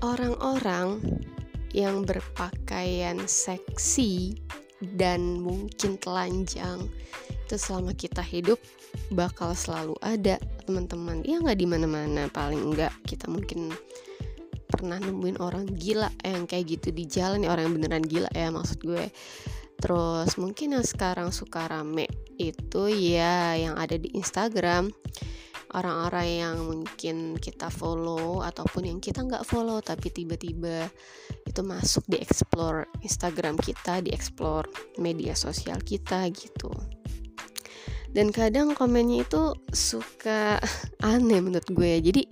orang-orang yang berpakaian seksi dan mungkin telanjang itu selama kita hidup bakal selalu ada. Teman-teman ya nggak di mana-mana paling enggak kita mungkin pernah nemuin orang gila yang kayak gitu di jalan ya orang yang beneran gila ya maksud gue. Terus mungkin yang sekarang suka rame itu ya yang ada di Instagram orang-orang yang mungkin kita follow ataupun yang kita nggak follow tapi tiba-tiba itu masuk di explore Instagram kita di explore media sosial kita gitu. Dan kadang komennya itu suka aneh menurut gue ya. Jadi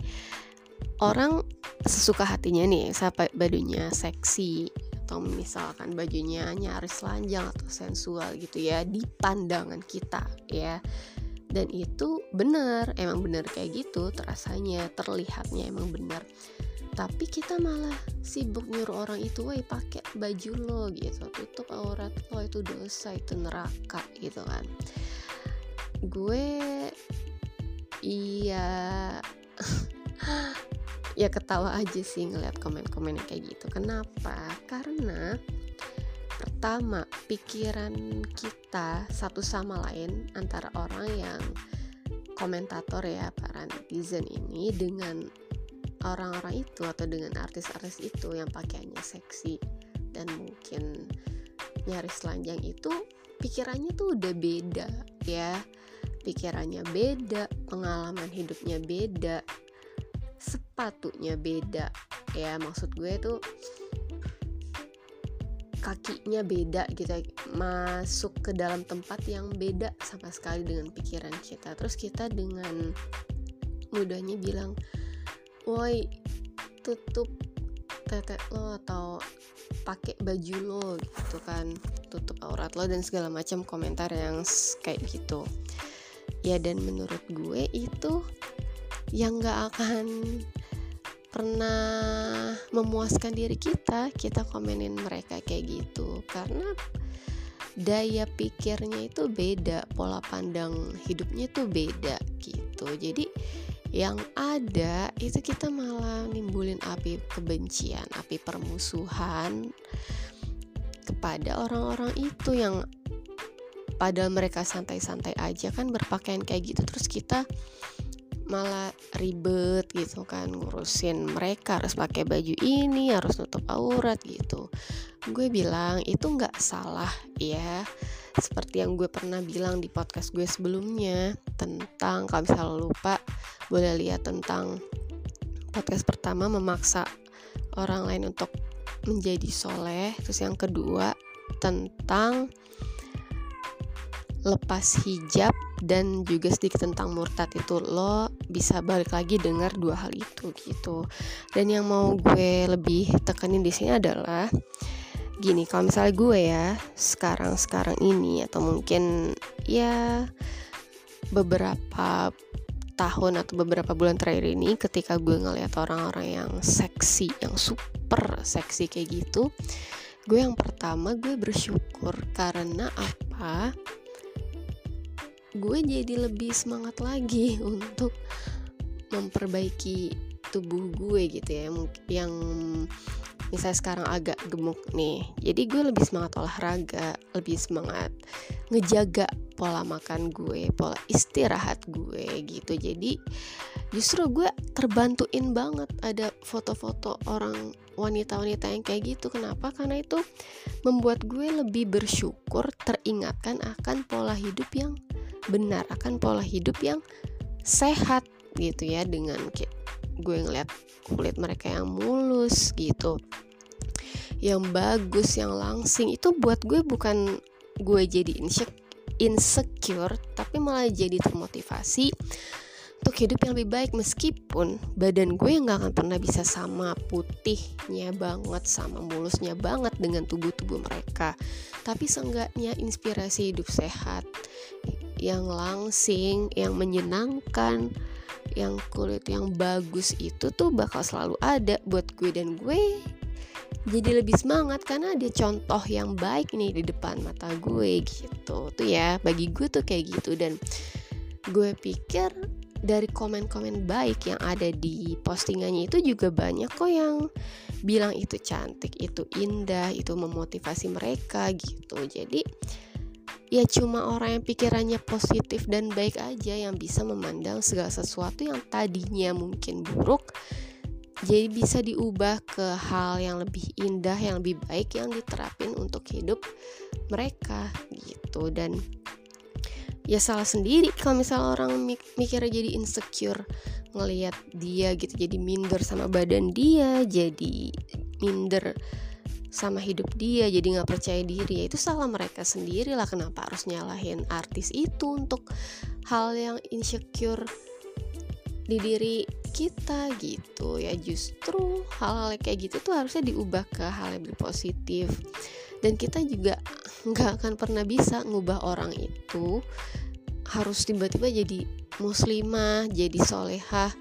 orang sesuka hatinya nih siapa bajunya seksi atau misalkan bajunya nyaris lanjang atau sensual gitu ya di pandangan kita ya dan itu benar emang benar kayak gitu terasanya terlihatnya emang benar. Tapi kita malah sibuk nyuruh orang itu woi pakai baju lo gitu. Tutup aurat lo itu dosa itu neraka gitu kan. Gue iya. Ya ketawa aja sih ngeliat komen-komen kayak gitu. Kenapa? Karena pertama pikiran kita satu sama lain antara orang yang komentator ya para netizen ini dengan orang-orang itu atau dengan artis-artis itu yang pakaiannya seksi dan mungkin nyaris telanjang itu pikirannya tuh udah beda ya. Pikirannya beda pengalaman hidupnya beda sepatunya beda ya. Maksud gue tuh kakinya beda gitu masuk ke dalam tempat yang beda sama sekali dengan pikiran kita. Terus kita dengan mudahnya bilang woi tutup tete lo atau pakai baju lo gitu kan. Tutup aurat lo dan segala macam komentar yang kayak gitu. Ya dan menurut gue itu yang gak akan pernah memuaskan diri kita kita komenin mereka kayak gitu. Karena daya pikirnya itu beda pola pandang hidupnya itu beda gitu. Jadi yang ada itu kita malah nimbulin api kebencian api permusuhan kepada orang-orang itu yang padahal mereka santai-santai aja kan berpakaian kayak gitu terus kita malah ribet gitu kan ngurusin mereka harus pakai baju ini harus nutup aurat gitu. Gue bilang itu nggak salah ya seperti yang gue pernah bilang di podcast gue sebelumnya tentang kalau misalnya lupa boleh lihat tentang podcast pertama memaksa orang lain untuk menjadi soleh. Terus yang kedua tentang lepas hijab dan juga sedikit tentang murtad itu lo bisa balik lagi dengar dua hal itu gitu. Dan yang mau gue lebih tekanin di sini adalah gini kalau misalnya gue ya sekarang sekarang ini atau mungkin ya beberapa tahun atau beberapa bulan terakhir ini ketika gue ngeliat orang-orang yang seksi yang super seksi kayak gitu gue yang pertama gue bersyukur. Karena apa gue jadi lebih semangat lagi untuk memperbaiki tubuh gue gitu ya yang misalnya sekarang agak gemuk nih. Jadi gue lebih semangat olahraga lebih semangat ngejaga pola makan gue pola istirahat gue gitu. Jadi justru gue terbantuin banget ada foto-foto orang wanita-wanita yang kayak gitu. Kenapa? Karena itu membuat gue lebih bersyukur teringatkan akan pola hidup yang benar akan pola hidup yang sehat gitu ya dengan kayak gue ngeliat kulit mereka yang mulus gitu yang bagus yang langsing. Itu buat gue bukan gue jadi insecure tapi malah jadi termotivasi untuk hidup yang lebih baik. Meskipun badan gue nggak akan pernah bisa sama putihnya banget sama mulusnya banget dengan tubuh-tubuh mereka. Tapi seenggaknya inspirasi hidup sehat yang langsing yang menyenangkan yang kulit yang bagus itu tuh bakal selalu ada buat gue dan gue jadi lebih semangat karena ada contoh yang baik nih di depan mata gue gitu tuh ya bagi gue tuh kayak gitu dan gue pikir dari komen-komen baik yang ada di postingannya itu juga banyak kok yang bilang itu cantik, itu indah, itu memotivasi mereka gitu. Jadi ya cuma orang yang pikirannya positif dan baik aja yang bisa memandang segala sesuatu yang tadinya mungkin buruk jadi bisa diubah ke hal yang lebih indah, yang lebih baik yang diterapin untuk hidup mereka gitu. Dan ya salah sendiri kalau misalnya orang mik mikirnya jadi insecure ngelihat dia gitu jadi minder sama badan dia jadi minder sama hidup dia jadi nggak percaya diri. Ya itu salah mereka sendiri lah kenapa harus nyalahin artis itu untuk hal yang insecure di diri kita gitu. Ya justru hal-hal kayak gitu tuh harusnya diubah ke hal yang lebih positif. Dan kita juga nggak akan pernah bisa ngubah orang itu. Harus tiba-tiba jadi muslimah jadi solehah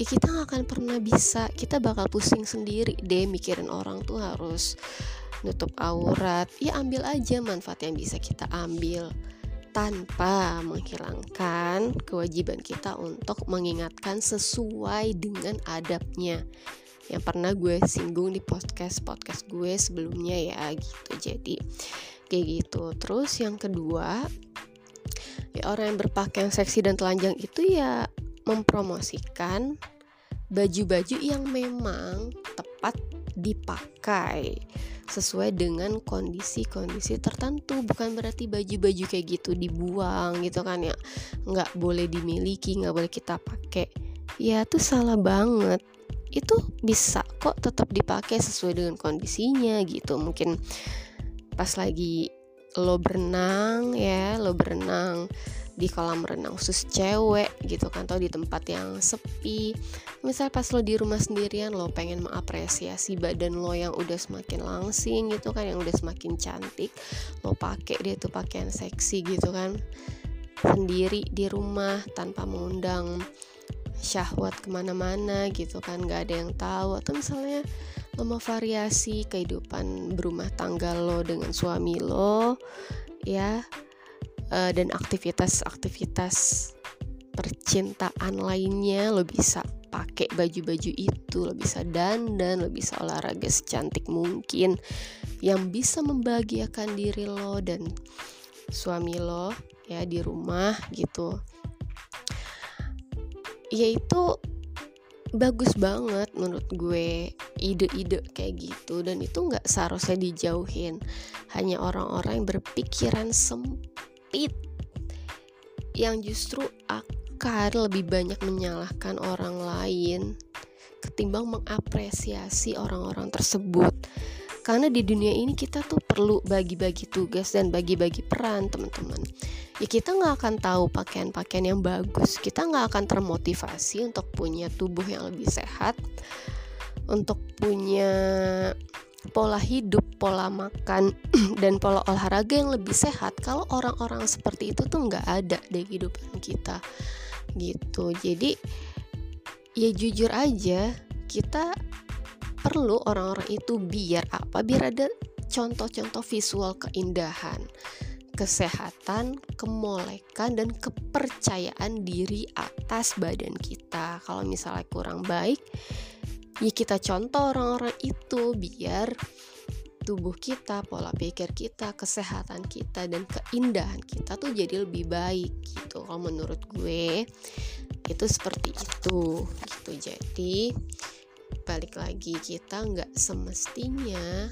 ya kita nggak akan pernah bisa. Kita bakal pusing sendiri deh mikirin orang tuh harus nutup aurat. Ya ambil aja manfaat yang bisa kita ambil tanpa menghilangkan kewajiban kita untuk mengingatkan sesuai dengan adabnya. Yang pernah gue singgung di podcast podcast gue sebelumnya ya gitu. Jadi kayak gitu. Terus yang kedua ya orang yang berpakaian seksi dan telanjang itu ya mempromosikan baju-baju yang memang tepat dipakai sesuai dengan kondisi-kondisi tertentu. Bukan berarti baju-baju kayak gitu dibuang gitu kan ya. Nggak boleh dimiliki nggak boleh kita pakai. Ya itu salah banget. Itu bisa kok tetap dipakai sesuai dengan kondisinya gitu. Mungkin pas lagi lo berenang ya lo berenang di kolam renang khusus cewek gitu kan atau di tempat yang sepi. Misal pas lo di rumah sendirian lo pengen mengapresiasi badan lo yang udah semakin langsing gitu kan yang udah semakin cantik lo pakai dia tuh pakaian seksi gitu kan sendiri di rumah tanpa mengundang syahwat ke mana-mana gitu kan gak ada yang tahu. Atau misalnya lo mau variasi kehidupan berumah tangga lo dengan suami lo ya uh, dan aktivitas-aktivitas percintaan lainnya lo bisa pakai baju-baju itu lo bisa dandan lo bisa olahraga secantik mungkin yang bisa membahagiakan diri lo dan suami lo ya di rumah gitu. Yaitu bagus banget menurut gue ide-ide kayak gitu. Dan itu nggak seharusnya dijauhin. Hanya orang-orang yang berpikiran sempit yang justru akan lebih banyak menyalahkan orang lain ketimbang mengapresiasi orang-orang tersebut. Karena di dunia ini kita tuh perlu bagi-bagi tugas dan bagi-bagi peran teman-teman. Ya kita nggak akan tahu pakaian-pakaian yang bagus. Kita nggak akan termotivasi untuk punya tubuh yang lebih sehat untuk punya pola hidup, pola makan, dan pola olahraga yang lebih sehat kalau orang-orang seperti itu tuh nggak ada di kehidupan kita gitu jadi ya jujur aja kita perlu orang-orang itu biar apa? Biar ada contoh-contoh visual keindahan, kesehatan, kemolekan dan kepercayaan diri atas badan kita. Kalau misalnya kurang baik, ya kita contoh orang-orang itu biar tubuh kita, pola pikir kita, kesehatan kita dan keindahan kita tuh jadi lebih baik gitu. Kalau menurut gue itu seperti itu gitu. Jadi balik lagi kita nggak semestinya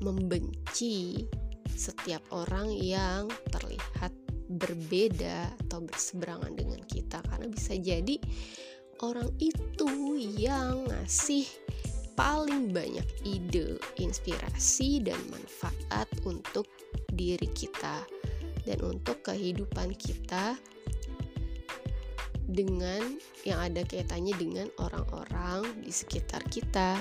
membenci setiap orang yang terlihat berbeda atau berseberangan dengan kita karena bisa jadi orang itu yang ngasih paling banyak ide, inspirasi dan manfaat untuk diri kita dan untuk kehidupan kita dengan yang ada kaitannya dengan orang-orang di sekitar kita